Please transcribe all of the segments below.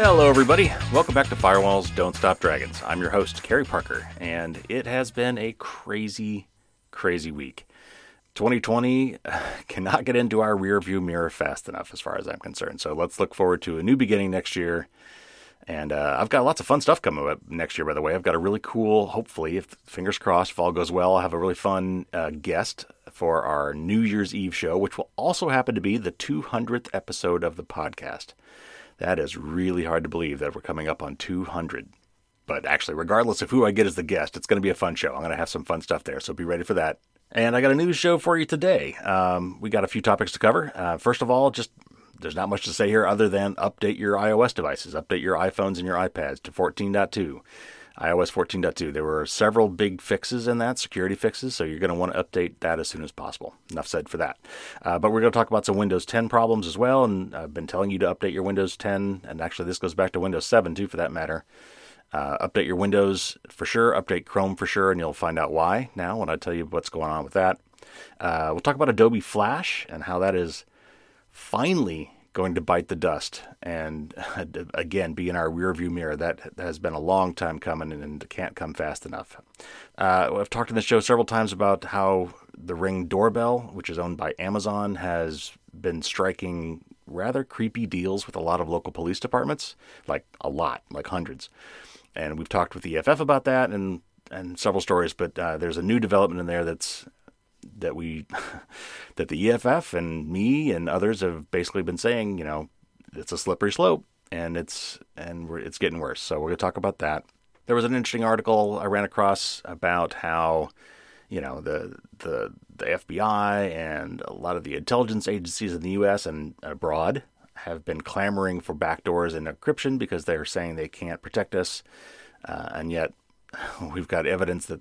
Hello, everybody. Welcome back to Firewalls Don't Stop Dragons. I'm your host, Carey Parker, and it has been a crazy, crazy week. 2020 cannot get into our rearview mirror fast enough, as far as I'm concerned. So let's look forward to a new beginning next year. And uh, I've got lots of fun stuff coming up next year, by the way. I've got a really cool, hopefully, if fingers crossed, if all goes well, I'll have a really fun uh, guest for our New Year's Eve show, which will also happen to be the 200th episode of the podcast. That is really hard to believe that we're coming up on 200. But actually, regardless of who I get as the guest, it's going to be a fun show. I'm going to have some fun stuff there, so be ready for that. And I got a news show for you today. Um, we got a few topics to cover. Uh, first of all, just there's not much to say here other than update your iOS devices, update your iPhones and your iPads to 14.2 iOS 14.2. There were several big fixes in that, security fixes, so you're going to want to update that as soon as possible. Enough said for that. Uh, but we're going to talk about some Windows 10 problems as well, and I've been telling you to update your Windows 10, and actually this goes back to Windows 7 too, for that matter. Uh, update your Windows for sure, update Chrome for sure, and you'll find out why now when I tell you what's going on with that. Uh, we'll talk about Adobe Flash and how that is finally going to bite the dust and again be in our rearview mirror. That has been a long time coming and can't come fast enough. Uh, I've talked in the show several times about how the Ring doorbell, which is owned by Amazon, has been striking rather creepy deals with a lot of local police departments, like a lot, like hundreds. And we've talked with the EFF about that and and several stories, but uh, there's a new development in there that's that we that the EFF and me and others have basically been saying, you know, it's a slippery slope and it's and it's getting worse. So we're going to talk about that. There was an interesting article I ran across about how you know the the the FBI and a lot of the intelligence agencies in the U.S. and abroad have been clamoring for backdoors and encryption because they're saying they can't protect us, uh, and yet we've got evidence that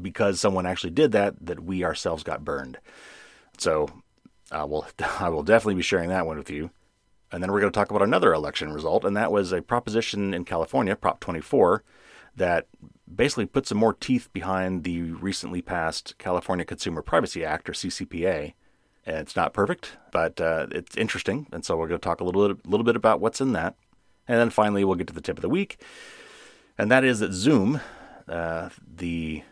because someone actually did that, that we ourselves got burned. So uh, will I will definitely be sharing that one with you. And then we're going to talk about another election result, and that was a proposition in California, Prop 24, that basically put some more teeth behind the recently passed California Consumer Privacy Act, or CCPA. And it's not perfect, but uh, it's interesting, and so we're going to talk a little bit, little bit about what's in that. And then finally, we'll get to the tip of the week, and that is that Zoom, uh, the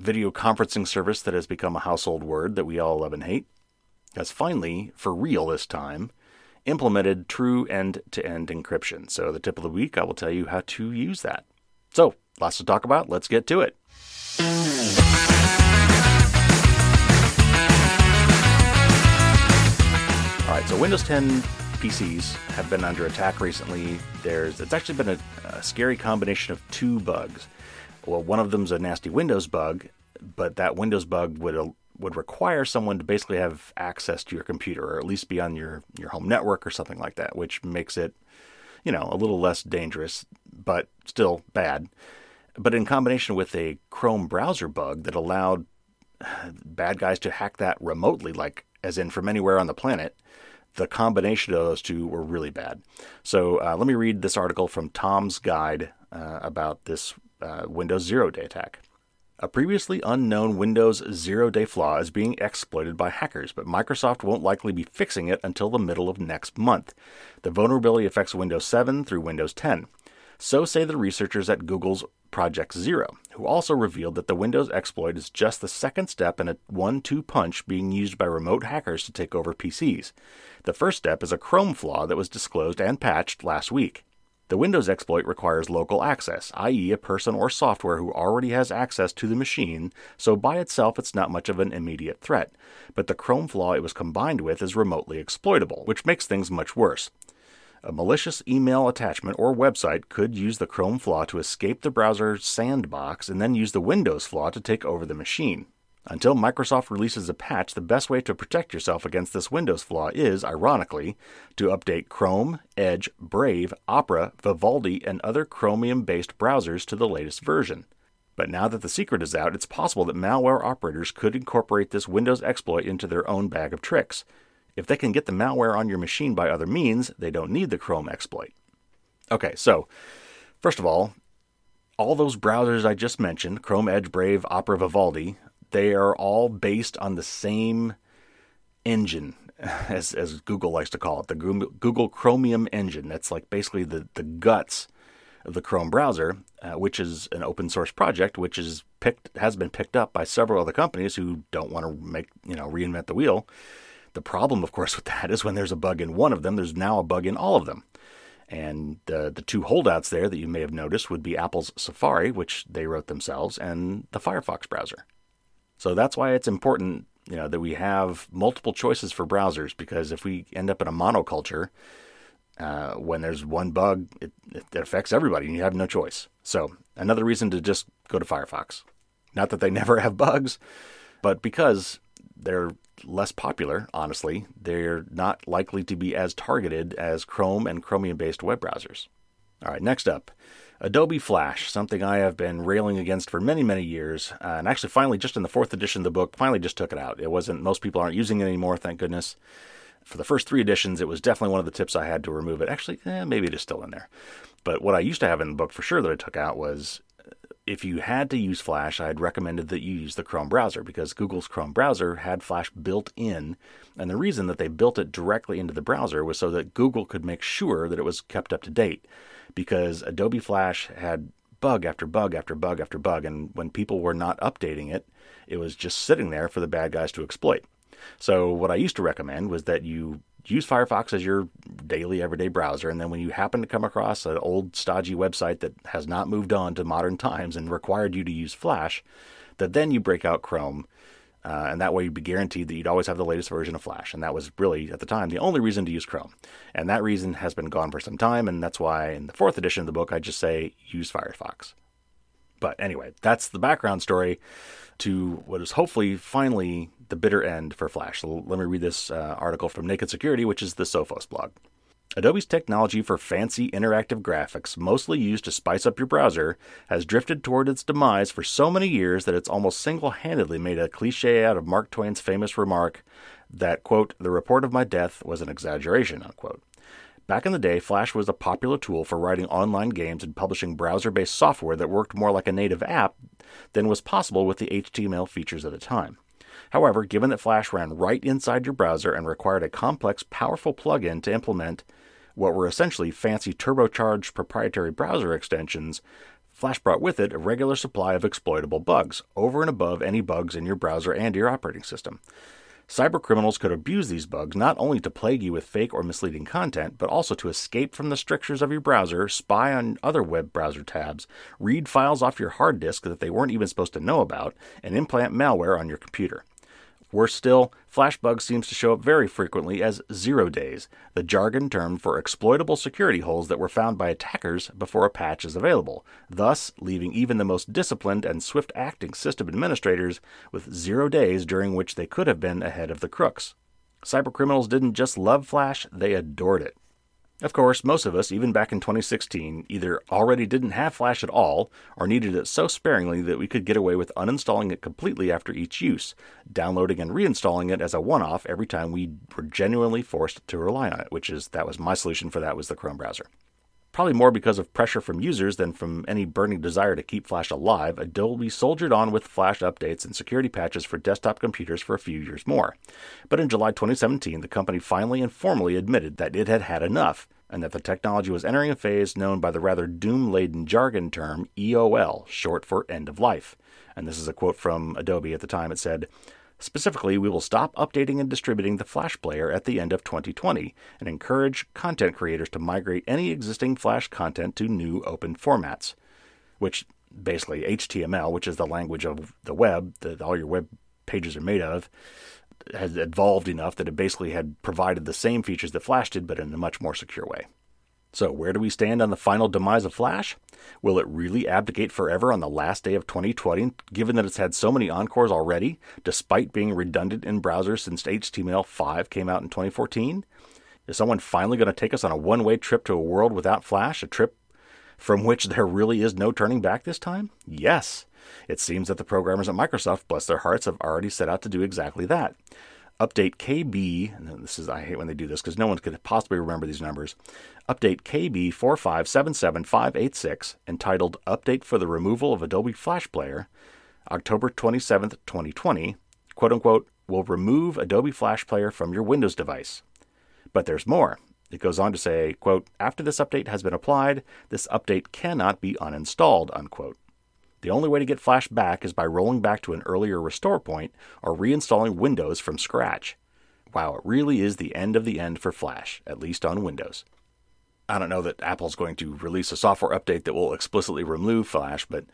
video conferencing service that has become a household word that we all love and hate, has finally, for real this time, implemented true end to end encryption. So, the tip of the week, I will tell you how to use that. So, lots to talk about. Let's get to it. All right, so Windows 10 PCs have been under attack recently. There's it's actually been a, a scary combination of two bugs well, one of them's a nasty Windows bug, but that Windows bug would uh, would require someone to basically have access to your computer, or at least be on your your home network or something like that, which makes it, you know, a little less dangerous, but still bad. But in combination with a Chrome browser bug that allowed bad guys to hack that remotely, like as in from anywhere on the planet, the combination of those two were really bad. So uh, let me read this article from Tom's Guide uh, about this uh, Windows Zero Day attack. A previously unknown Windows zero day flaw is being exploited by hackers, but Microsoft won't likely be fixing it until the middle of next month. The vulnerability affects Windows 7 through Windows 10. So say the researchers at Google's Project Zero, who also revealed that the Windows exploit is just the second step in a one two punch being used by remote hackers to take over PCs. The first step is a Chrome flaw that was disclosed and patched last week. The Windows exploit requires local access, i.e., a person or software who already has access to the machine, so by itself it's not much of an immediate threat. But the Chrome flaw it was combined with is remotely exploitable, which makes things much worse. A malicious email attachment or website could use the Chrome flaw to escape the browser's sandbox and then use the Windows flaw to take over the machine. Until Microsoft releases a patch, the best way to protect yourself against this Windows flaw is, ironically, to update Chrome, Edge, Brave, Opera, Vivaldi, and other Chromium based browsers to the latest version. But now that the secret is out, it's possible that malware operators could incorporate this Windows exploit into their own bag of tricks. If they can get the malware on your machine by other means, they don't need the Chrome exploit. Okay, so first of all, all those browsers I just mentioned Chrome, Edge, Brave, Opera, Vivaldi they are all based on the same engine, as, as Google likes to call it, the Google Chromium engine. That's like basically the, the guts of the Chrome browser, uh, which is an open source project, which is picked has been picked up by several other companies who don't want to make you know reinvent the wheel. The problem, of course, with that is when there's a bug in one of them, there's now a bug in all of them. And uh, the two holdouts there that you may have noticed would be Apple's Safari, which they wrote themselves, and the Firefox browser. So that's why it's important, you know, that we have multiple choices for browsers because if we end up in a monoculture, uh, when there's one bug, it, it affects everybody, and you have no choice. So another reason to just go to Firefox. Not that they never have bugs, but because they're less popular, honestly, they're not likely to be as targeted as Chrome and Chromium based web browsers. All right, next up Adobe Flash, something I have been railing against for many, many years. Uh, and actually, finally, just in the fourth edition of the book, finally just took it out. It wasn't, most people aren't using it anymore, thank goodness. For the first three editions, it was definitely one of the tips I had to remove it. Actually, eh, maybe it is still in there. But what I used to have in the book for sure that I took out was if you had to use Flash, I had recommended that you use the Chrome browser because Google's Chrome browser had Flash built in. And the reason that they built it directly into the browser was so that Google could make sure that it was kept up to date. Because Adobe Flash had bug after bug after bug after bug. And when people were not updating it, it was just sitting there for the bad guys to exploit. So, what I used to recommend was that you use Firefox as your daily, everyday browser. And then when you happen to come across an old, stodgy website that has not moved on to modern times and required you to use Flash, that then you break out Chrome. Uh, and that way you'd be guaranteed that you'd always have the latest version of Flash. And that was really, at the time, the only reason to use Chrome. And that reason has been gone for some time. And that's why in the fourth edition of the book, I just say use Firefox. But anyway, that's the background story to what is hopefully finally the bitter end for Flash. So let me read this uh, article from Naked Security, which is the Sophos blog. Adobe's technology for fancy interactive graphics, mostly used to spice up your browser, has drifted toward its demise for so many years that it's almost single handedly made a cliche out of Mark Twain's famous remark that, quote, the report of my death was an exaggeration, unquote. Back in the day, Flash was a popular tool for writing online games and publishing browser based software that worked more like a native app than was possible with the HTML features at the time. However, given that Flash ran right inside your browser and required a complex, powerful plugin to implement what were essentially fancy turbocharged proprietary browser extensions, Flash brought with it a regular supply of exploitable bugs, over and above any bugs in your browser and your operating system. Cybercriminals could abuse these bugs not only to plague you with fake or misleading content, but also to escape from the strictures of your browser, spy on other web browser tabs, read files off your hard disk that they weren't even supposed to know about, and implant malware on your computer. Worse still, Flashbug seems to show up very frequently as zero days, the jargon term for exploitable security holes that were found by attackers before a patch is available, thus leaving even the most disciplined and swift acting system administrators with zero days during which they could have been ahead of the crooks. Cybercriminals didn't just love Flash, they adored it. Of course, most of us, even back in 2016, either already didn't have Flash at all or needed it so sparingly that we could get away with uninstalling it completely after each use, downloading and reinstalling it as a one-off every time we were genuinely forced to rely on it, which is that was my solution for that was the Chrome browser. Probably more because of pressure from users than from any burning desire to keep Flash alive, Adobe soldiered on with Flash updates and security patches for desktop computers for a few years more. But in July 2017, the company finally and formally admitted that it had had enough and that the technology was entering a phase known by the rather doom laden jargon term EOL, short for end of life. And this is a quote from Adobe at the time. It said, Specifically, we will stop updating and distributing the Flash player at the end of 2020 and encourage content creators to migrate any existing Flash content to new open formats, which basically HTML, which is the language of the web that all your web pages are made of, has evolved enough that it basically had provided the same features that Flash did, but in a much more secure way. So, where do we stand on the final demise of Flash? Will it really abdicate forever on the last day of 2020, given that it's had so many encores already, despite being redundant in browsers since HTML5 came out in 2014? Is someone finally going to take us on a one way trip to a world without Flash, a trip from which there really is no turning back this time? Yes. It seems that the programmers at Microsoft, bless their hearts, have already set out to do exactly that update KB, and this is I hate when they do this because no one could possibly remember these numbers. Update KB 4577586 entitled Update for the Removal of Adobe Flash Player, October 27th, 2020, quote unquote, will remove Adobe Flash Player from your Windows device. But there's more. It goes on to say, quote, after this update has been applied, this update cannot be uninstalled, unquote. The only way to get Flash back is by rolling back to an earlier restore point or reinstalling Windows from scratch. Wow, it really is the end of the end for Flash, at least on Windows. I don't know that Apple's going to release a software update that will explicitly remove Flash, but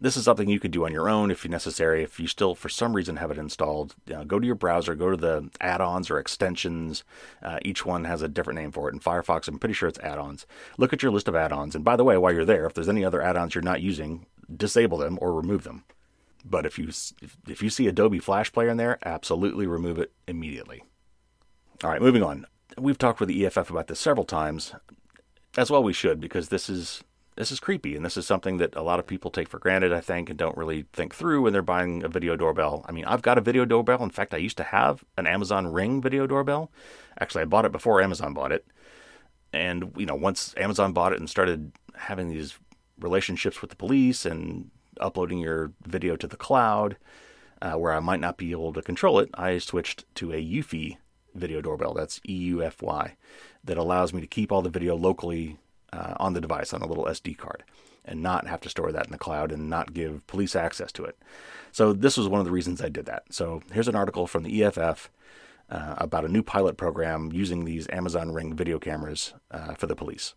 this is something you could do on your own if necessary. If you still, for some reason, have it installed, you know, go to your browser, go to the add ons or extensions. Uh, each one has a different name for it. In Firefox, I'm pretty sure it's add ons. Look at your list of add ons. And by the way, while you're there, if there's any other add ons you're not using, disable them or remove them. But if you if you see Adobe Flash Player in there, absolutely remove it immediately. All right, moving on. We've talked with the EFF about this several times, as well we should, because this is this is creepy, and this is something that a lot of people take for granted, I think, and don't really think through when they're buying a video doorbell. I mean, I've got a video doorbell. In fact, I used to have an Amazon Ring video doorbell. Actually, I bought it before Amazon bought it, and you know, once Amazon bought it and started having these relationships with the police and uploading your video to the cloud, uh, where I might not be able to control it, I switched to a Eufy video doorbell. That's E U F Y, that allows me to keep all the video locally uh, on the device on a little SD card and not have to store that in the cloud and not give police access to it. So, this was one of the reasons I did that. So, here's an article from the EFF uh, about a new pilot program using these Amazon Ring video cameras uh, for the police.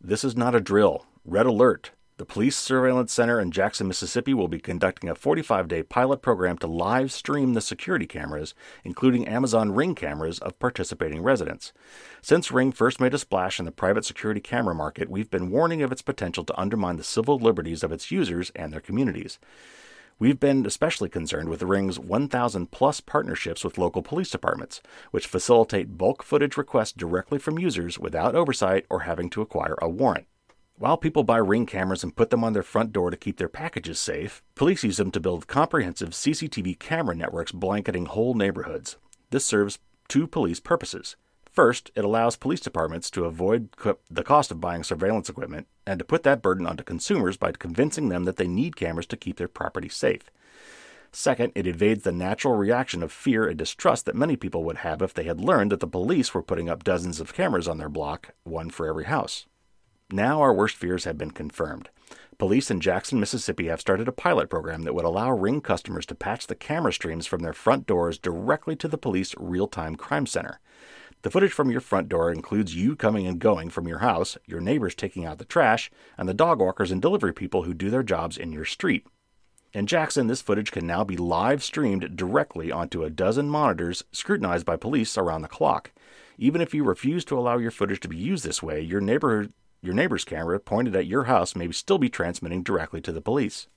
This is not a drill. Red alert. The Police Surveillance Center in Jackson, Mississippi will be conducting a 45 day pilot program to live stream the security cameras, including Amazon Ring cameras, of participating residents. Since Ring first made a splash in the private security camera market, we've been warning of its potential to undermine the civil liberties of its users and their communities. We've been especially concerned with Ring's 1,000 plus partnerships with local police departments, which facilitate bulk footage requests directly from users without oversight or having to acquire a warrant. While people buy Ring cameras and put them on their front door to keep their packages safe, police use them to build comprehensive CCTV camera networks blanketing whole neighborhoods. This serves two police purposes. First, it allows police departments to avoid co- the cost of buying surveillance equipment and to put that burden onto consumers by convincing them that they need cameras to keep their property safe. Second, it evades the natural reaction of fear and distrust that many people would have if they had learned that the police were putting up dozens of cameras on their block, one for every house. Now our worst fears have been confirmed. Police in Jackson, Mississippi have started a pilot program that would allow Ring customers to patch the camera streams from their front doors directly to the police real time crime center. The footage from your front door includes you coming and going from your house, your neighbors taking out the trash, and the dog walkers and delivery people who do their jobs in your street. In Jackson, this footage can now be live streamed directly onto a dozen monitors scrutinized by police around the clock. Even if you refuse to allow your footage to be used this way, your neighborhood your neighbor's camera pointed at your house may still be transmitting directly to the police.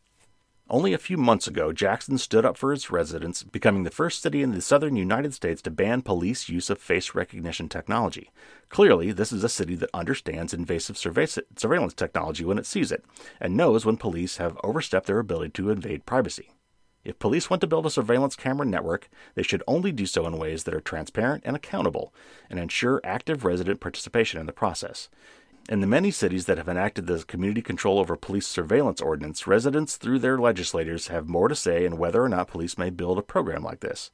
Only a few months ago, Jackson stood up for its residents, becoming the first city in the southern United States to ban police use of face recognition technology. Clearly, this is a city that understands invasive surveillance technology when it sees it, and knows when police have overstepped their ability to invade privacy. If police want to build a surveillance camera network, they should only do so in ways that are transparent and accountable, and ensure active resident participation in the process. In the many cities that have enacted the Community Control over Police Surveillance Ordinance, residents, through their legislators, have more to say in whether or not police may build a program like this.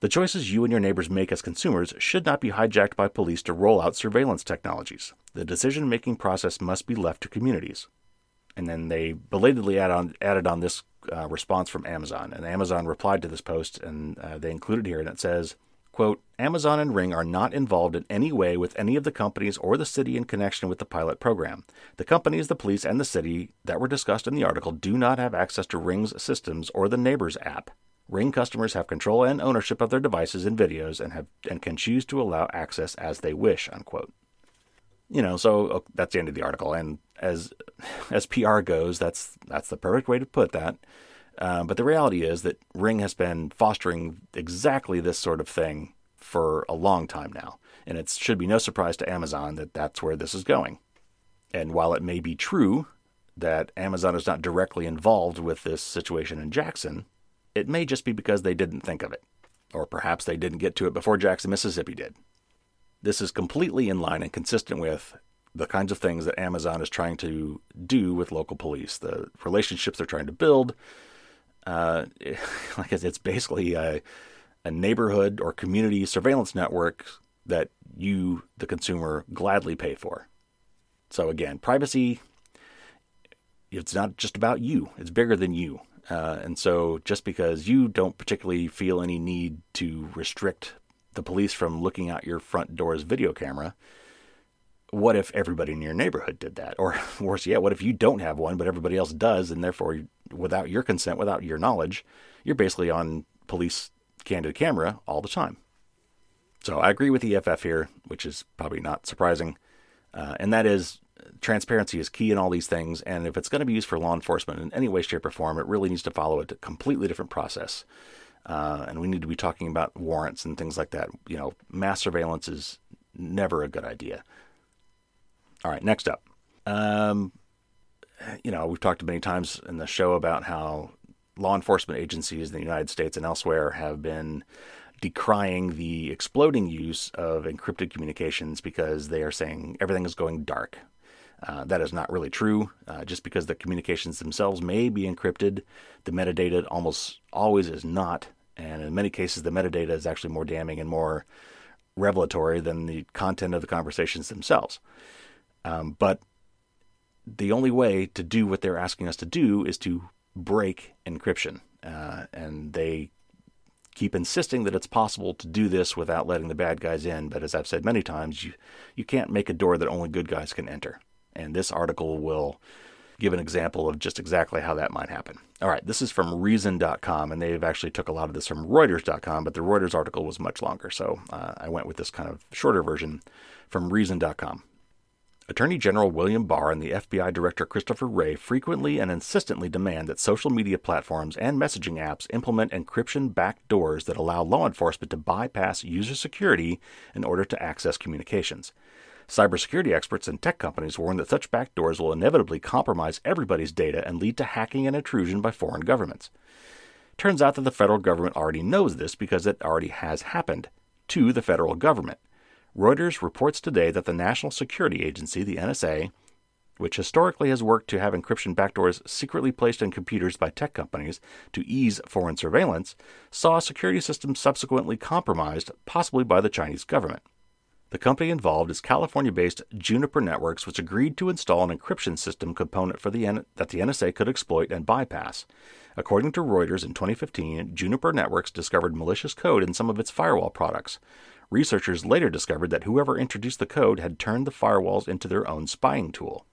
The choices you and your neighbors make as consumers should not be hijacked by police to roll out surveillance technologies. The decision making process must be left to communities. And then they belatedly add on, added on this uh, response from Amazon. And Amazon replied to this post, and uh, they included here, and it says, Quote, Amazon and Ring are not involved in any way with any of the companies or the city in connection with the pilot program. The companies, the police, and the city that were discussed in the article do not have access to Ring's systems or the Neighbors app. Ring customers have control and ownership of their devices and videos and have and can choose to allow access as they wish, unquote. You know, so oh, that's the end of the article. And as as PR goes, that's that's the perfect way to put that. Uh, but the reality is that Ring has been fostering exactly this sort of thing for a long time now. And it should be no surprise to Amazon that that's where this is going. And while it may be true that Amazon is not directly involved with this situation in Jackson, it may just be because they didn't think of it. Or perhaps they didn't get to it before Jackson, Mississippi did. This is completely in line and consistent with the kinds of things that Amazon is trying to do with local police, the relationships they're trying to build, uh, like I said, it's basically a, a neighborhood or community surveillance network that you, the consumer, gladly pay for. So again, privacy, it's not just about you, it's bigger than you. Uh, and so just because you don't particularly feel any need to restrict the police from looking out your front door's video camera, what if everybody in your neighborhood did that? Or worse yet, what if you don't have one, but everybody else does, and therefore, without your consent, without your knowledge, you're basically on police candid camera all the time. So I agree with EFF here, which is probably not surprising. Uh, and that is transparency is key in all these things. And if it's going to be used for law enforcement in any way, shape, or form, it really needs to follow a completely different process. Uh, and we need to be talking about warrants and things like that. You know, mass surveillance is never a good idea. All right, next up. Um, you know, we've talked many times in the show about how law enforcement agencies in the United States and elsewhere have been decrying the exploding use of encrypted communications because they are saying everything is going dark. Uh, that is not really true. Uh, just because the communications themselves may be encrypted, the metadata almost always is not. And in many cases, the metadata is actually more damning and more revelatory than the content of the conversations themselves. Um, but the only way to do what they're asking us to do is to break encryption. Uh, and they keep insisting that it's possible to do this without letting the bad guys in. But as I've said many times, you, you can't make a door that only good guys can enter. And this article will give an example of just exactly how that might happen. All right, this is from Reason.com, and they've actually took a lot of this from Reuters.com, but the Reuters article was much longer, so uh, I went with this kind of shorter version from Reason.com. Attorney General William Barr and the FBI Director Christopher Wray frequently and insistently demand that social media platforms and messaging apps implement encryption backdoors that allow law enforcement to bypass user security in order to access communications. Cybersecurity experts and tech companies warn that such backdoors will inevitably compromise everybody's data and lead to hacking and intrusion by foreign governments. Turns out that the federal government already knows this because it already has happened to the federal government. Reuters reports today that the National Security Agency, the NSA, which historically has worked to have encryption backdoors secretly placed in computers by tech companies to ease foreign surveillance, saw a security system subsequently compromised, possibly by the Chinese government. The company involved is California based Juniper Networks, which agreed to install an encryption system component the N- that the NSA could exploit and bypass. According to Reuters in 2015, Juniper Networks discovered malicious code in some of its firewall products. Researchers later discovered that whoever introduced the code had turned the firewalls into their own spying tool.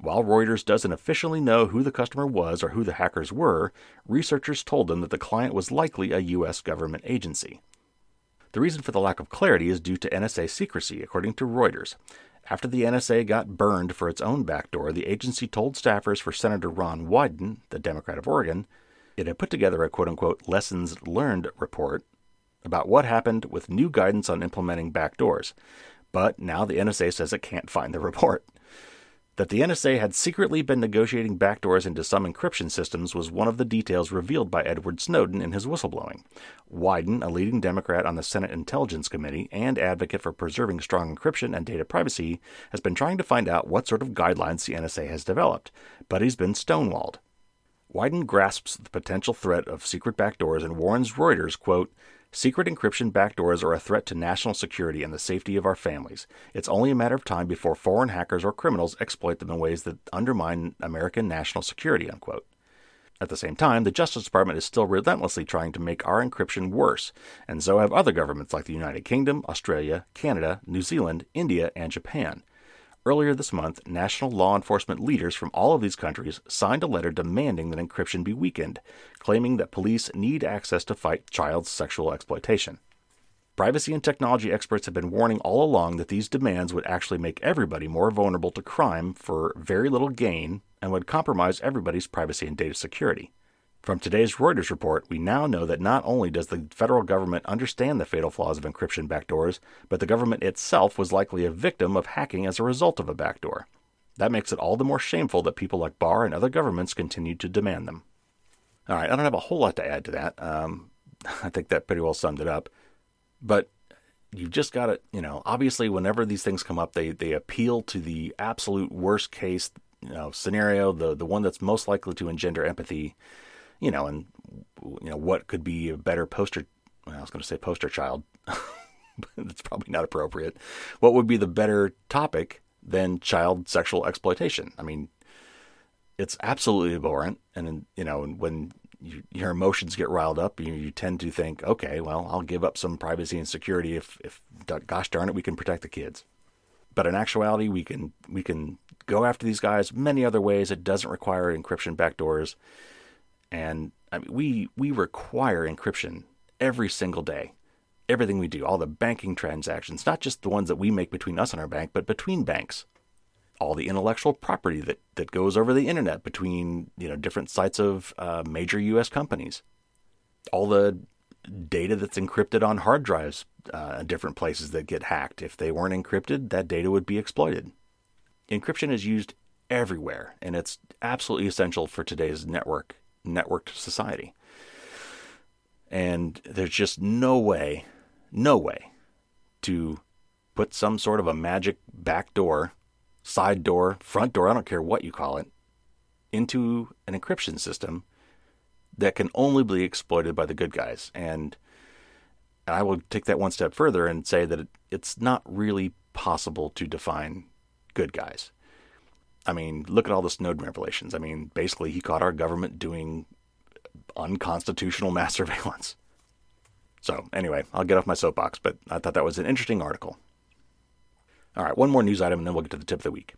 While Reuters doesn't officially know who the customer was or who the hackers were, researchers told them that the client was likely a U.S. government agency. The reason for the lack of clarity is due to NSA secrecy, according to Reuters. After the NSA got burned for its own backdoor, the agency told staffers for Senator Ron Wyden, the Democrat of Oregon, it had put together a quote unquote lessons learned report about what happened with new guidance on implementing backdoors. But now the NSA says it can't find the report. That the NSA had secretly been negotiating backdoors into some encryption systems was one of the details revealed by Edward Snowden in his whistleblowing. Wyden, a leading Democrat on the Senate Intelligence Committee and advocate for preserving strong encryption and data privacy, has been trying to find out what sort of guidelines the NSA has developed, but he's been stonewalled. Wyden grasps the potential threat of secret backdoors and warns Reuters, quote, Secret encryption backdoors are a threat to national security and the safety of our families. It's only a matter of time before foreign hackers or criminals exploit them in ways that undermine American national security. Unquote. At the same time, the Justice Department is still relentlessly trying to make our encryption worse, and so have other governments like the United Kingdom, Australia, Canada, New Zealand, India, and Japan. Earlier this month, national law enforcement leaders from all of these countries signed a letter demanding that encryption be weakened, claiming that police need access to fight child sexual exploitation. Privacy and technology experts have been warning all along that these demands would actually make everybody more vulnerable to crime for very little gain and would compromise everybody's privacy and data security. From today's Reuters report, we now know that not only does the federal government understand the fatal flaws of encryption backdoors, but the government itself was likely a victim of hacking as a result of a backdoor. That makes it all the more shameful that people like Barr and other governments continue to demand them. All right, I don't have a whole lot to add to that. Um, I think that pretty well summed it up. But you've just got to, you know, obviously, whenever these things come up, they they appeal to the absolute worst case, you know, scenario, the the one that's most likely to engender empathy you know, and you know what could be a better poster. Well, I was going to say poster child. it's probably not appropriate. What would be the better topic than child sexual exploitation? I mean, it's absolutely abhorrent, and you know, when you, your emotions get riled up, you, you tend to think, okay, well, I'll give up some privacy and security if, if, gosh darn it, we can protect the kids. But in actuality, we can we can go after these guys many other ways. It doesn't require encryption backdoors, and I mean, we we require encryption every single day. Everything we do, all the banking transactions, not just the ones that we make between us and our bank, but between banks. All the intellectual property that, that goes over the internet between you know different sites of uh, major U.S. companies. All the data that's encrypted on hard drives uh, different places that get hacked. If they weren't encrypted, that data would be exploited. Encryption is used everywhere, and it's absolutely essential for today's network networked society. And there's just no way, no way to put some sort of a magic back door, side door, front door, I don't care what you call it, into an encryption system that can only be exploited by the good guys. And I will take that one step further and say that it's not really possible to define good guys. I mean, look at all the Snowden revelations. I mean, basically, he caught our government doing unconstitutional mass surveillance. So, anyway, I'll get off my soapbox, but I thought that was an interesting article. All right, one more news item, and then we'll get to the tip of the week.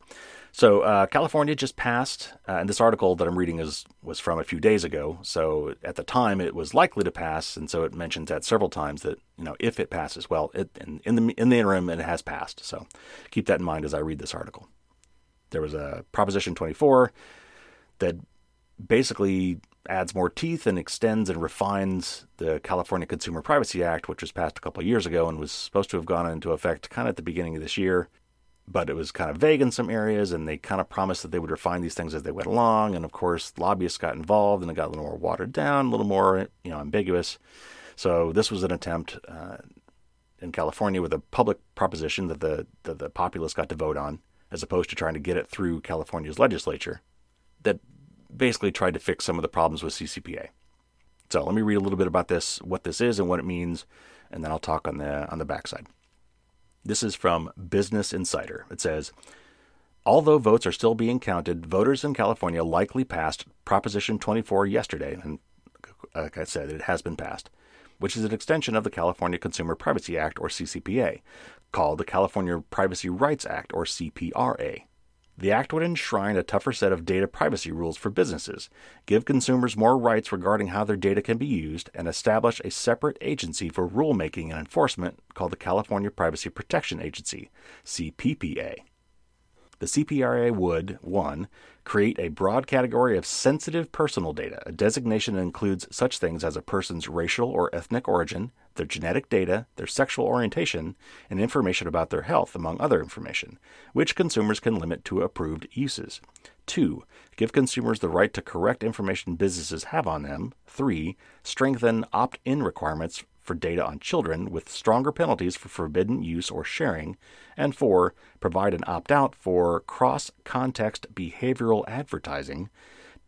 So uh, California just passed, uh, and this article that I'm reading is was from a few days ago. So at the time, it was likely to pass, and so it mentions that several times that you know if it passes, well, it, in, in the in the interim, it has passed. So keep that in mind as I read this article. There was a Proposition 24 that basically adds more teeth and extends and refines the California Consumer Privacy Act, which was passed a couple years ago and was supposed to have gone into effect kind of at the beginning of this year but it was kind of vague in some areas, and they kind of promised that they would refine these things as they went along. And of course, lobbyists got involved, and it got a little more watered down, a little more you know ambiguous. So this was an attempt uh, in California with a public proposition that the that the populace got to vote on, as opposed to trying to get it through California's legislature, that basically tried to fix some of the problems with CCPA. So let me read a little bit about this, what this is, and what it means, and then I'll talk on the on the backside. This is from Business Insider. It says, Although votes are still being counted, voters in California likely passed Proposition 24 yesterday, and like I said, it has been passed, which is an extension of the California Consumer Privacy Act, or CCPA, called the California Privacy Rights Act, or CPRA. The act would enshrine a tougher set of data privacy rules for businesses, give consumers more rights regarding how their data can be used, and establish a separate agency for rulemaking and enforcement called the California Privacy Protection Agency, CPPA. The CPRA would 1. Create a broad category of sensitive personal data. A designation that includes such things as a person's racial or ethnic origin, their genetic data, their sexual orientation, and information about their health, among other information, which consumers can limit to approved uses. 2. Give consumers the right to correct information businesses have on them. 3. Strengthen opt in requirements for data on children with stronger penalties for forbidden use or sharing. And 4. Provide an opt out for cross context behavioral advertising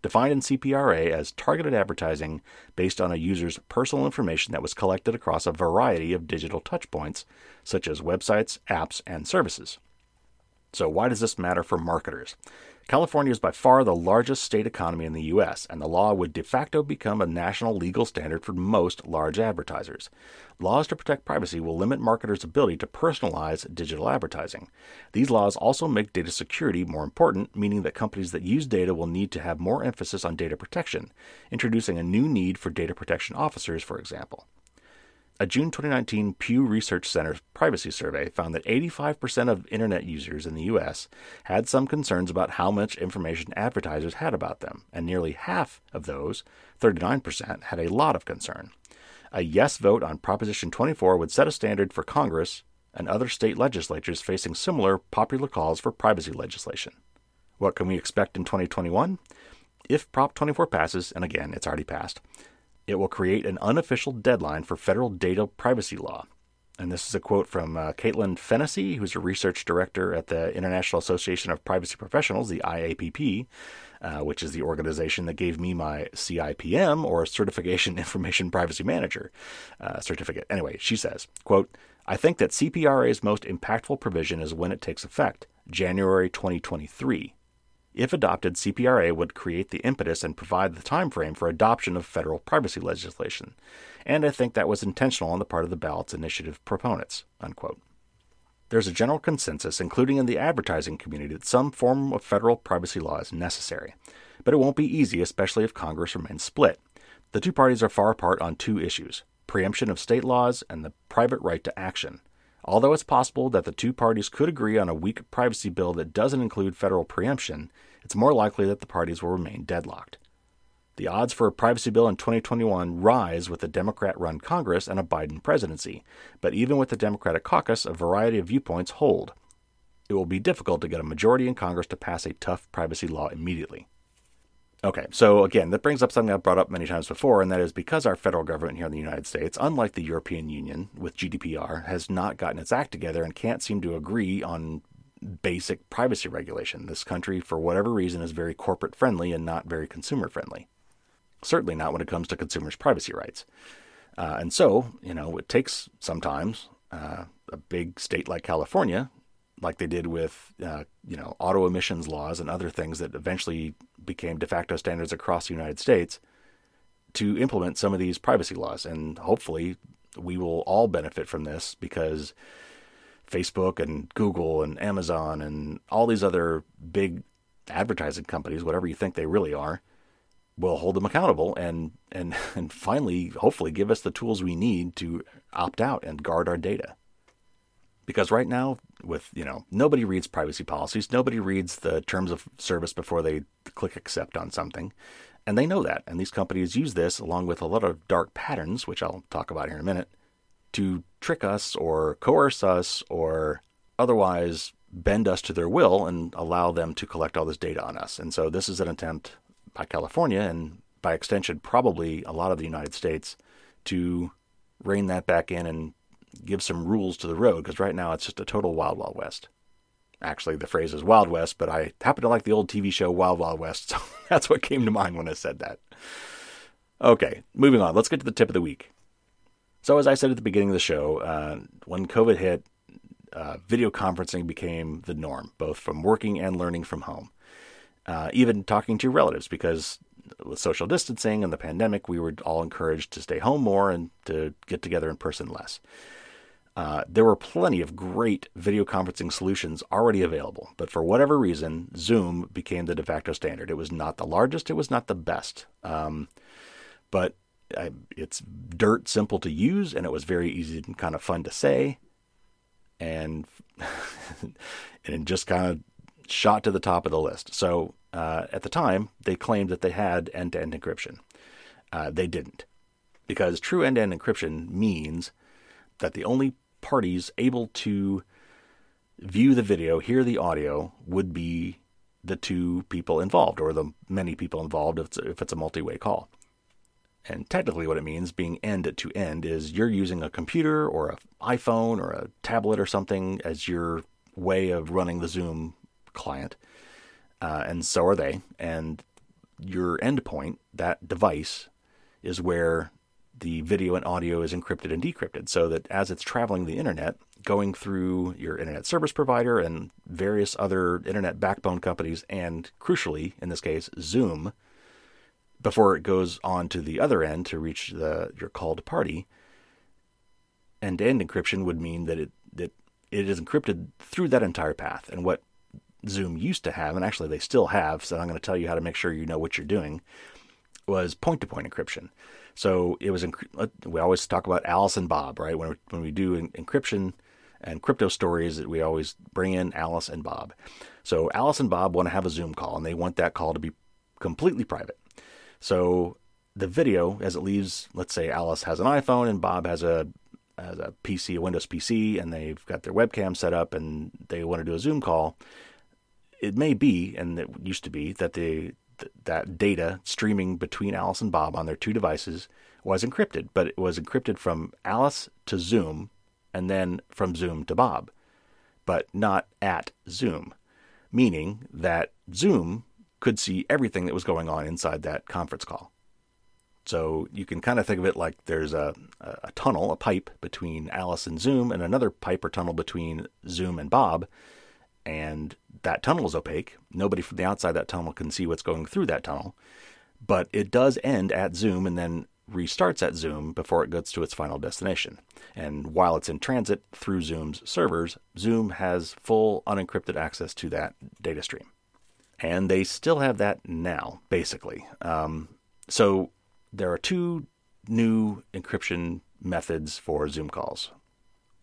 defined in CPRA as targeted advertising based on a user's personal information that was collected across a variety of digital touchpoints, such as websites, apps, and services. So, why does this matter for marketers? California is by far the largest state economy in the U.S., and the law would de facto become a national legal standard for most large advertisers. Laws to protect privacy will limit marketers' ability to personalize digital advertising. These laws also make data security more important, meaning that companies that use data will need to have more emphasis on data protection, introducing a new need for data protection officers, for example. A June 2019 Pew Research Center privacy survey found that 85% of Internet users in the U.S. had some concerns about how much information advertisers had about them, and nearly half of those, 39%, had a lot of concern. A yes vote on Proposition 24 would set a standard for Congress and other state legislatures facing similar popular calls for privacy legislation. What can we expect in 2021? If Prop 24 passes, and again, it's already passed, it will create an unofficial deadline for federal data privacy law. And this is a quote from uh, Caitlin Fennessy, who's a research director at the International Association of Privacy Professionals, the IAPP, uh, which is the organization that gave me my CIPM, or Certification Information Privacy Manager uh, certificate. Anyway, she says, quote, I think that CPRA's most impactful provision is when it takes effect, January 2023. If adopted, CPRA would create the impetus and provide the time frame for adoption of federal privacy legislation. And I think that was intentional on the part of the ballot's initiative proponents. Unquote. There's a general consensus, including in the advertising community, that some form of federal privacy law is necessary. But it won't be easy, especially if Congress remains split. The two parties are far apart on two issues preemption of state laws and the private right to action. Although it's possible that the two parties could agree on a weak privacy bill that doesn't include federal preemption, it's more likely that the parties will remain deadlocked. The odds for a privacy bill in 2021 rise with a Democrat run Congress and a Biden presidency, but even with the Democratic caucus, a variety of viewpoints hold. It will be difficult to get a majority in Congress to pass a tough privacy law immediately. Okay, so again, that brings up something I've brought up many times before, and that is because our federal government here in the United States, unlike the European Union with GDPR, has not gotten its act together and can't seem to agree on basic privacy regulation. This country, for whatever reason, is very corporate friendly and not very consumer friendly. Certainly not when it comes to consumers' privacy rights. Uh, and so, you know, it takes sometimes uh, a big state like California like they did with uh, you know auto emissions laws and other things that eventually became de facto standards across the United States to implement some of these privacy laws. And hopefully we will all benefit from this because Facebook and Google and Amazon and all these other big advertising companies whatever you think they really are will hold them accountable and and and finally hopefully give us the tools we need to opt out and guard our data because right now with you know nobody reads privacy policies. Nobody reads the terms of service before they click accept on something. And they know that. And these companies use this along with a lot of dark patterns which i'll talk about here in a minute to trick us or coerce us or otherwise bend us to their will and allow them to collect all this data on us. And so this is an attempt by california and by extension probably a lot of the united states to rein that back in and give some rules to the road because right now it's just a total wild, wild west. Actually, the phrase is Wild West, but I happen to like the old TV show Wild, Wild West, so that's what came to mind when I said that. Okay, moving on. Let's get to the tip of the week. So, as I said at the beginning of the show, uh, when COVID hit, uh, video conferencing became the norm, both from working and learning from home. Uh, even talking to relatives, because with social distancing and the pandemic, we were all encouraged to stay home more and to get together in person less. Uh, there were plenty of great video conferencing solutions already available, but for whatever reason, Zoom became the de facto standard. It was not the largest, it was not the best, um, but uh, it's dirt simple to use, and it was very easy and kind of fun to say, and and it just kind of shot to the top of the list. So uh, at the time, they claimed that they had end-to-end encryption. Uh, they didn't, because true end-to-end encryption means that the only parties able to view the video, hear the audio, would be the two people involved or the many people involved if it's, if it's a multi-way call. And technically, what it means, being end to end, is you're using a computer or an iPhone or a tablet or something as your way of running the Zoom client, uh, and so are they. And your endpoint, that device, is where the video and audio is encrypted and decrypted so that as it's traveling the internet, going through your internet service provider and various other internet backbone companies, and crucially, in this case, Zoom, before it goes on to the other end to reach the your called party, end-to-end encryption would mean that it that it is encrypted through that entire path. And what Zoom used to have, and actually they still have, so I'm going to tell you how to make sure you know what you're doing, was point-to-point encryption. So it was, we always talk about Alice and Bob, right? When, when we do encryption and crypto stories, we always bring in Alice and Bob. So Alice and Bob want to have a Zoom call, and they want that call to be completely private. So the video, as it leaves, let's say Alice has an iPhone and Bob has a has a PC, a Windows PC, and they've got their webcam set up, and they want to do a Zoom call. It may be, and it used to be, that the that data streaming between Alice and Bob on their two devices was encrypted, but it was encrypted from Alice to Zoom and then from Zoom to Bob, but not at Zoom, meaning that Zoom could see everything that was going on inside that conference call. So you can kind of think of it like there's a, a tunnel, a pipe between Alice and Zoom, and another pipe or tunnel between Zoom and Bob. And that tunnel is opaque. Nobody from the outside that tunnel can see what's going through that tunnel. But it does end at Zoom and then restarts at Zoom before it gets to its final destination. And while it's in transit through Zoom's servers, Zoom has full unencrypted access to that data stream. And they still have that now, basically. Um, so there are two new encryption methods for Zoom calls.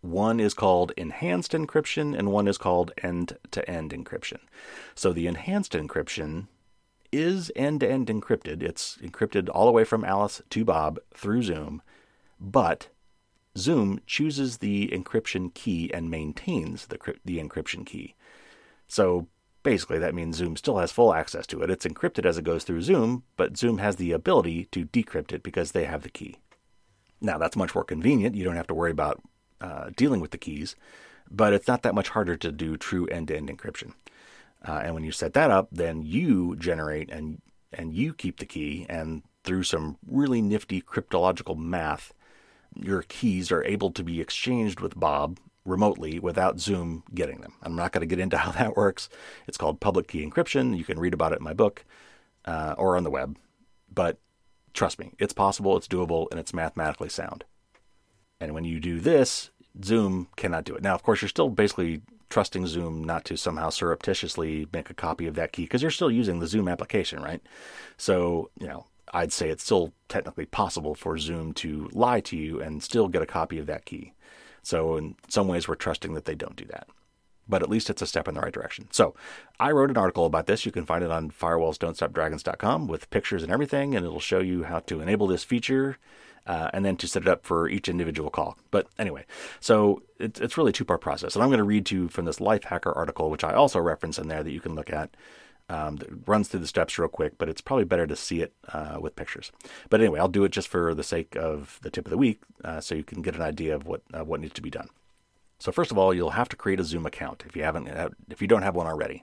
One is called enhanced encryption and one is called end to end encryption. So the enhanced encryption is end to end encrypted. It's encrypted all the way from Alice to Bob through Zoom, but Zoom chooses the encryption key and maintains the, the encryption key. So basically, that means Zoom still has full access to it. It's encrypted as it goes through Zoom, but Zoom has the ability to decrypt it because they have the key. Now, that's much more convenient. You don't have to worry about uh, dealing with the keys, but it's not that much harder to do true end to end encryption. Uh, and when you set that up, then you generate and and you keep the key. And through some really nifty cryptological math, your keys are able to be exchanged with Bob remotely without Zoom getting them. I'm not going to get into how that works. It's called public key encryption. You can read about it in my book uh, or on the web. But trust me, it's possible, it's doable, and it's mathematically sound. And when you do this, Zoom cannot do it. Now, of course, you're still basically trusting Zoom not to somehow surreptitiously make a copy of that key because you're still using the Zoom application, right? So, you know, I'd say it's still technically possible for Zoom to lie to you and still get a copy of that key. So, in some ways, we're trusting that they don't do that. But at least it's a step in the right direction. So, I wrote an article about this. You can find it on firewallsdon'tstopdragons.com with pictures and everything, and it'll show you how to enable this feature uh, and then to set it up for each individual call. But anyway, so it's, it's really a two part process. And I'm going to read to you from this Lifehacker article, which I also reference in there that you can look at. Um, that runs through the steps real quick, but it's probably better to see it uh, with pictures. But anyway, I'll do it just for the sake of the tip of the week, uh, so you can get an idea of what uh, what needs to be done. So first of all, you'll have to create a Zoom account if you haven't if you don't have one already.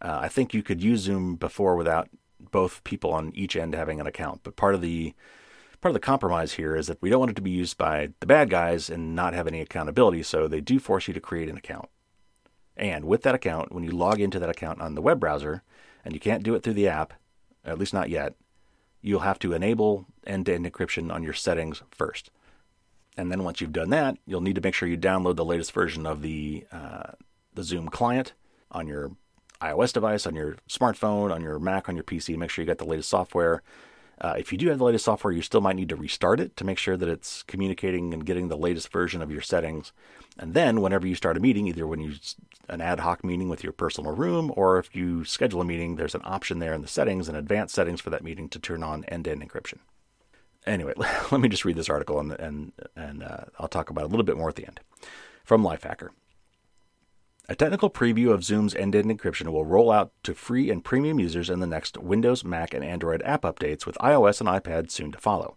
Uh, I think you could use Zoom before without both people on each end having an account, but part of the part of the compromise here is that we don't want it to be used by the bad guys and not have any accountability, so they do force you to create an account. And with that account, when you log into that account on the web browser, and you can't do it through the app, at least not yet, you'll have to enable end to end encryption on your settings first. And then once you've done that, you'll need to make sure you download the latest version of the, uh, the Zoom client on your iOS device, on your smartphone, on your Mac, on your PC. Make sure you got the latest software. Uh, if you do have the latest software, you still might need to restart it to make sure that it's communicating and getting the latest version of your settings. And then, whenever you start a meeting, either when you an ad hoc meeting with your personal room, or if you schedule a meeting, there's an option there in the settings and advanced settings for that meeting to turn on end-to-end encryption. Anyway, let me just read this article and and and uh, I'll talk about it a little bit more at the end. From Lifehacker. A technical preview of Zoom's end-to-end encryption will roll out to free and premium users in the next Windows, Mac, and Android app updates, with iOS and iPad soon to follow.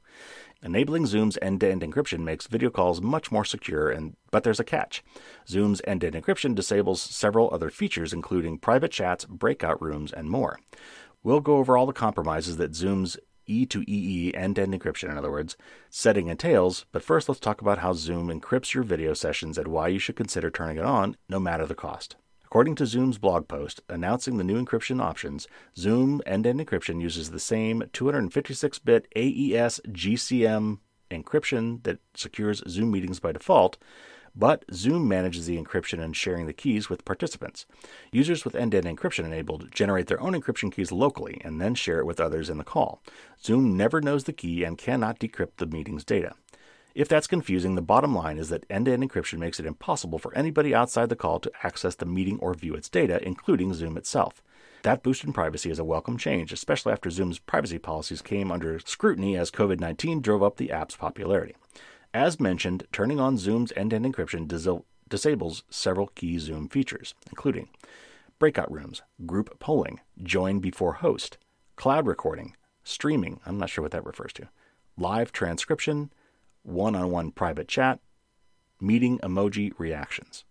Enabling Zoom's end-to-end encryption makes video calls much more secure, and but there's a catch. Zoom's end-to-end encryption disables several other features, including private chats, breakout rooms, and more. We'll go over all the compromises that Zoom's E to EE end-to-end encryption, in other words, setting entails, but first let's talk about how Zoom encrypts your video sessions and why you should consider turning it on, no matter the cost. According to Zoom's blog post announcing the new encryption options, Zoom end-to-end encryption uses the same 256-bit AES GCM encryption that secures Zoom meetings by default, but Zoom manages the encryption and sharing the keys with participants. Users with end to end encryption enabled generate their own encryption keys locally and then share it with others in the call. Zoom never knows the key and cannot decrypt the meeting's data. If that's confusing, the bottom line is that end to end encryption makes it impossible for anybody outside the call to access the meeting or view its data, including Zoom itself. That boost in privacy is a welcome change, especially after Zoom's privacy policies came under scrutiny as COVID 19 drove up the app's popularity. As mentioned, turning on Zoom's end to end encryption dis- disables several key Zoom features, including breakout rooms, group polling, join before host, cloud recording, streaming, I'm not sure what that refers to, live transcription, one on one private chat, meeting emoji reactions.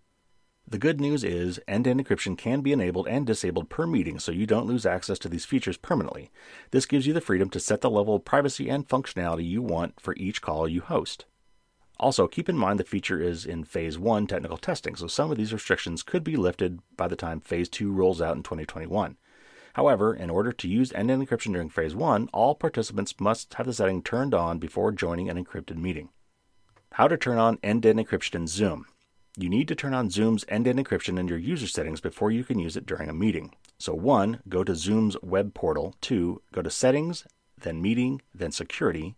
The good news is end to end encryption can be enabled and disabled per meeting so you don't lose access to these features permanently. This gives you the freedom to set the level of privacy and functionality you want for each call you host. Also, keep in mind the feature is in Phase 1 technical testing, so some of these restrictions could be lifted by the time Phase 2 rolls out in 2021. However, in order to use end to end encryption during Phase 1, all participants must have the setting turned on before joining an encrypted meeting. How to turn on end to end encryption in Zoom. You need to turn on Zoom's end to end encryption in your user settings before you can use it during a meeting. So, one, go to Zoom's web portal. Two, go to Settings, then Meeting, then Security.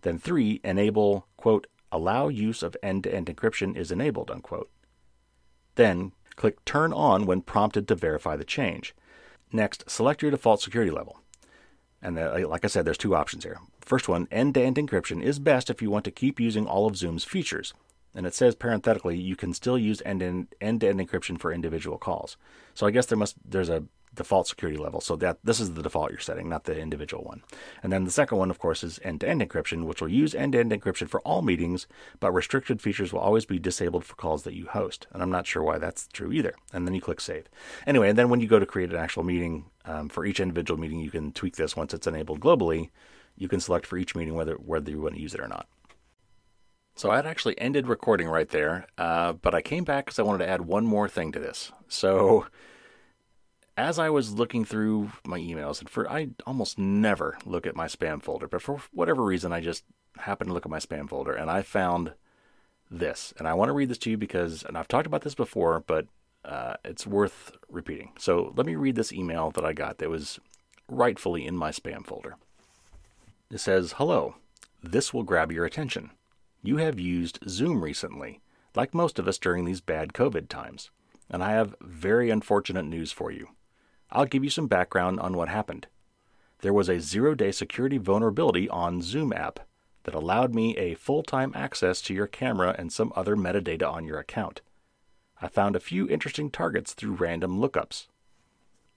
Then, three, enable, quote, allow use of end to end encryption is enabled, unquote. Then, click Turn On when prompted to verify the change. Next, select your default security level. And the, uh, like I said, there's two options here. First one, end to end encryption is best if you want to keep using all of Zoom's features. And it says parenthetically, you can still use end to end encryption for individual calls. So I guess there must there's a default security level. So that this is the default you're setting, not the individual one. And then the second one, of course, is end-to-end encryption, which will use end-to-end encryption for all meetings, but restricted features will always be disabled for calls that you host. And I'm not sure why that's true either. And then you click save. Anyway, and then when you go to create an actual meeting um, for each individual meeting, you can tweak this once it's enabled globally. You can select for each meeting whether whether you want to use it or not. So I'd actually ended recording right there, uh, but I came back because I wanted to add one more thing to this. So as I was looking through my emails, and for I almost never look at my spam folder, but for whatever reason, I just happened to look at my spam folder, and I found this, and I want to read this to you because, and I've talked about this before, but uh, it's worth repeating. So let me read this email that I got that was rightfully in my spam folder. It says, "Hello, this will grab your attention." You have used Zoom recently, like most of us during these bad COVID times, and I have very unfortunate news for you. I'll give you some background on what happened. There was a zero day security vulnerability on Zoom app that allowed me a full time access to your camera and some other metadata on your account. I found a few interesting targets through random lookups.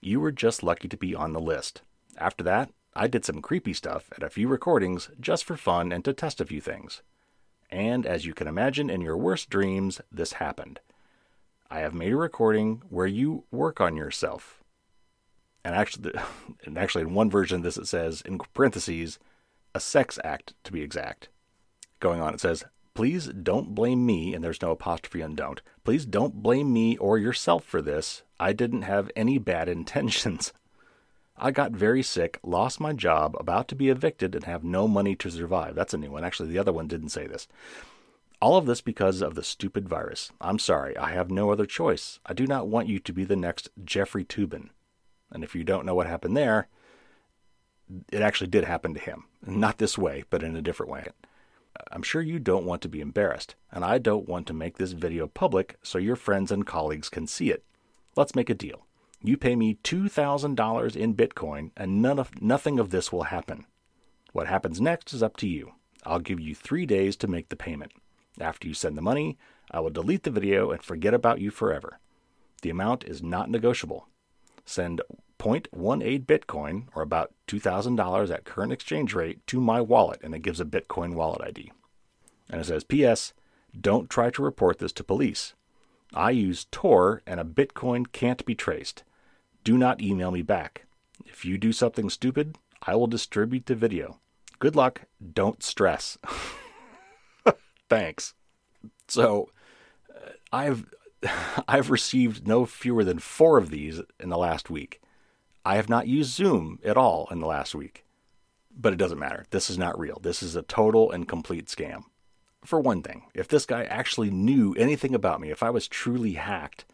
You were just lucky to be on the list. After that, I did some creepy stuff at a few recordings just for fun and to test a few things. And as you can imagine, in your worst dreams, this happened. I have made a recording where you work on yourself. And actually, and actually, in one version of this, it says in parentheses, a sex act to be exact. Going on, it says, Please don't blame me, and there's no apostrophe on don't. Please don't blame me or yourself for this. I didn't have any bad intentions. I got very sick, lost my job, about to be evicted, and have no money to survive. That's a new one. Actually, the other one didn't say this. All of this because of the stupid virus. I'm sorry, I have no other choice. I do not want you to be the next Jeffrey Toobin. And if you don't know what happened there, it actually did happen to him. Not this way, but in a different way. I'm sure you don't want to be embarrassed, and I don't want to make this video public so your friends and colleagues can see it. Let's make a deal. You pay me $2,000 in Bitcoin, and none of, nothing of this will happen. What happens next is up to you. I'll give you three days to make the payment. After you send the money, I will delete the video and forget about you forever. The amount is not negotiable. Send 0.18 Bitcoin, or about $2,000 at current exchange rate, to my wallet, and it gives a Bitcoin wallet ID. And it says, P.S. Don't try to report this to police. I use Tor, and a Bitcoin can't be traced do not email me back. If you do something stupid, I will distribute the video. Good luck. Don't stress. Thanks. So, uh, I've I've received no fewer than 4 of these in the last week. I have not used Zoom at all in the last week. But it doesn't matter. This is not real. This is a total and complete scam. For one thing, if this guy actually knew anything about me, if I was truly hacked,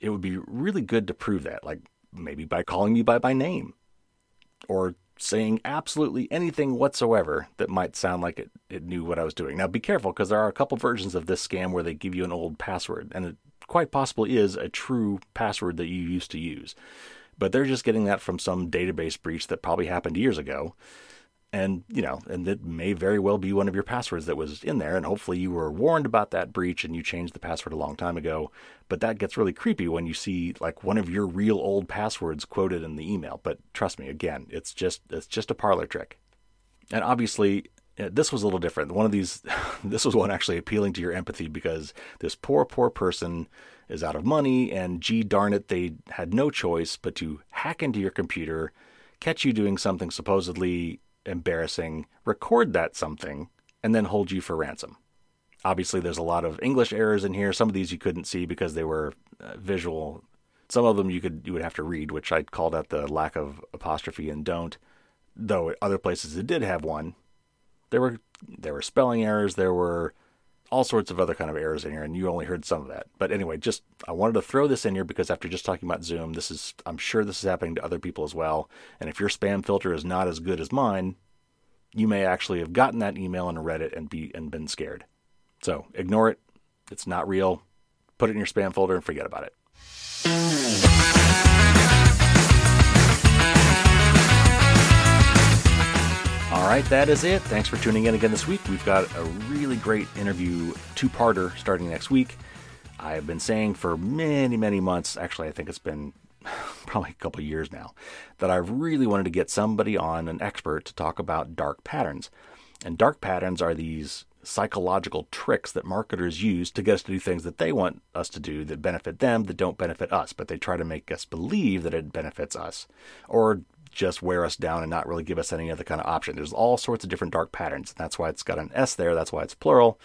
it would be really good to prove that, like maybe by calling me by my name or saying absolutely anything whatsoever that might sound like it, it knew what I was doing. Now, be careful because there are a couple versions of this scam where they give you an old password, and it quite possibly is a true password that you used to use. But they're just getting that from some database breach that probably happened years ago and you know and it may very well be one of your passwords that was in there and hopefully you were warned about that breach and you changed the password a long time ago. But that gets really creepy when you see like one of your real old passwords quoted in the email. But trust me again it's just it's just a parlor trick. And obviously uh, this was a little different. One of these, this was one actually appealing to your empathy because this poor, poor person is out of money, and gee darn it, they had no choice but to hack into your computer, catch you doing something supposedly embarrassing, record that something, and then hold you for ransom. Obviously, there's a lot of English errors in here. Some of these you couldn't see because they were uh, visual. Some of them you could you would have to read, which I called out the lack of apostrophe and don't. Though other places it did have one, there were there were spelling errors, there were all sorts of other kind of errors in here, and you only heard some of that. But anyway, just I wanted to throw this in here because after just talking about Zoom, this is I'm sure this is happening to other people as well. And if your spam filter is not as good as mine, you may actually have gotten that email and read it and be and been scared. So ignore it. It's not real. Put it in your spam folder and forget about it. All right, that is it. Thanks for tuning in again this week. We've got a really great interview, two parter, starting next week. I have been saying for many, many months, actually, I think it's been probably a couple years now, that I really wanted to get somebody on, an expert, to talk about dark patterns. And dark patterns are these psychological tricks that marketers use to get us to do things that they want us to do that benefit them, that don't benefit us, but they try to make us believe that it benefits us. Or just wear us down and not really give us any other kind of option. There's all sorts of different dark patterns. That's why it's got an S there. That's why it's plural.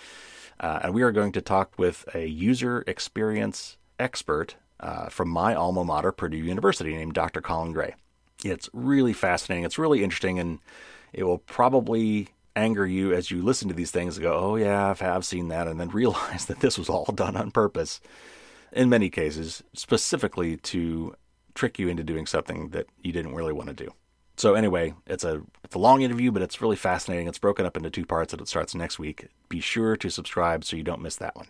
Uh, and we are going to talk with a user experience expert uh, from my alma mater, Purdue University, named Dr. Colin Gray. It's really fascinating. It's really interesting, and it will probably anger you as you listen to these things and go, oh, yeah, I've, I've seen that, and then realize that this was all done on purpose in many cases, specifically to trick you into doing something that you didn't really want to do. So anyway, it's a it's a long interview, but it's really fascinating. It's broken up into two parts and it starts next week. Be sure to subscribe so you don't miss that one.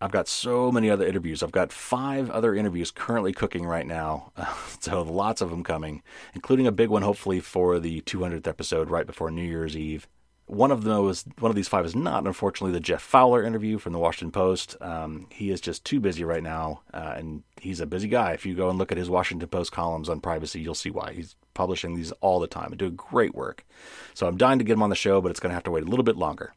I've got so many other interviews. I've got five other interviews currently cooking right now. so lots of them coming, including a big one hopefully for the 200th episode right before New Year's Eve. One of those, one of these five is not, unfortunately, the Jeff Fowler interview from the Washington Post. Um, he is just too busy right now, uh, and he's a busy guy. If you go and look at his Washington Post columns on privacy, you'll see why. He's publishing these all the time and doing great work. So I'm dying to get him on the show, but it's going to have to wait a little bit longer.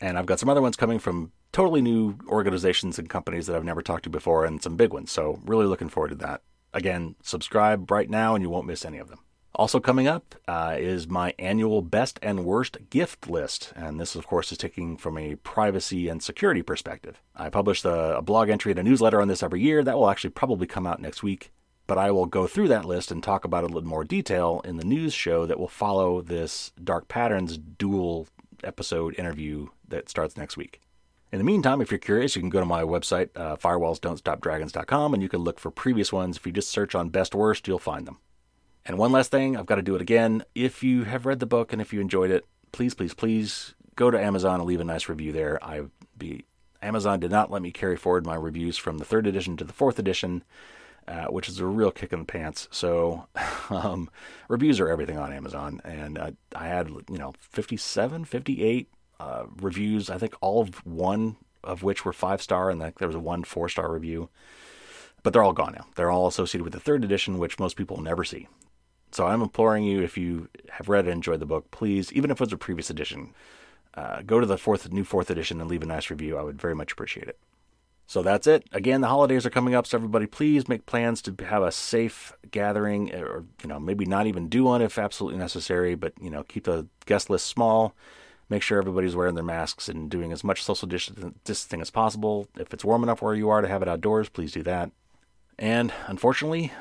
And I've got some other ones coming from totally new organizations and companies that I've never talked to before, and some big ones. So really looking forward to that. Again, subscribe right now, and you won't miss any of them. Also, coming up uh, is my annual best and worst gift list. And this, of course, is taking from a privacy and security perspective. I publish a, a blog entry and a newsletter on this every year. That will actually probably come out next week. But I will go through that list and talk about it a little more detail in the news show that will follow this Dark Patterns dual episode interview that starts next week. In the meantime, if you're curious, you can go to my website, uh, firewallsdon'tstopdragons.com, and you can look for previous ones. If you just search on Best Worst, you'll find them. And one last thing, I've got to do it again. If you have read the book and if you enjoyed it, please, please, please go to Amazon and leave a nice review there. I be Amazon did not let me carry forward my reviews from the third edition to the fourth edition, uh, which is a real kick in the pants. So um, reviews are everything on Amazon, and uh, I had you know 57, 58 uh, reviews. I think all of one of which were five star, and there was a one four star review. But they're all gone now. They're all associated with the third edition, which most people never see. So I'm imploring you, if you have read and enjoyed the book, please, even if it was a previous edition, uh, go to the fourth, new fourth edition and leave a nice review. I would very much appreciate it. So that's it. Again, the holidays are coming up, so everybody, please make plans to have a safe gathering, or you know, maybe not even do one if absolutely necessary. But you know, keep the guest list small. Make sure everybody's wearing their masks and doing as much social distancing as possible. If it's warm enough where you are to have it outdoors, please do that. And unfortunately,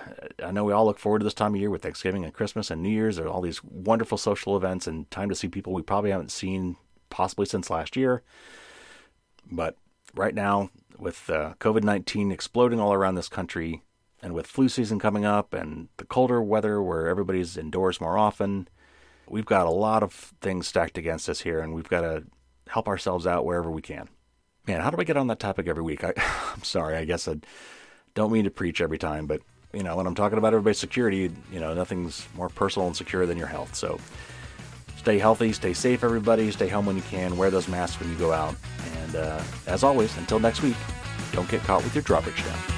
I know we all look forward to this time of year with Thanksgiving and Christmas and New Year's. There are all these wonderful social events and time to see people we probably haven't seen possibly since last year. But right now, with uh, COVID 19 exploding all around this country, and with flu season coming up and the colder weather where everybody's indoors more often, we've got a lot of things stacked against us here, and we've got to help ourselves out wherever we can. Man, how do I get on that topic every week? I, am sorry, I guess I'd don't mean to preach every time, but you know, when I'm talking about everybody's security, you know, nothing's more personal and secure than your health. So stay healthy, stay safe, everybody. Stay home when you can. Wear those masks when you go out. And uh, as always, until next week, don't get caught with your drawbridge down.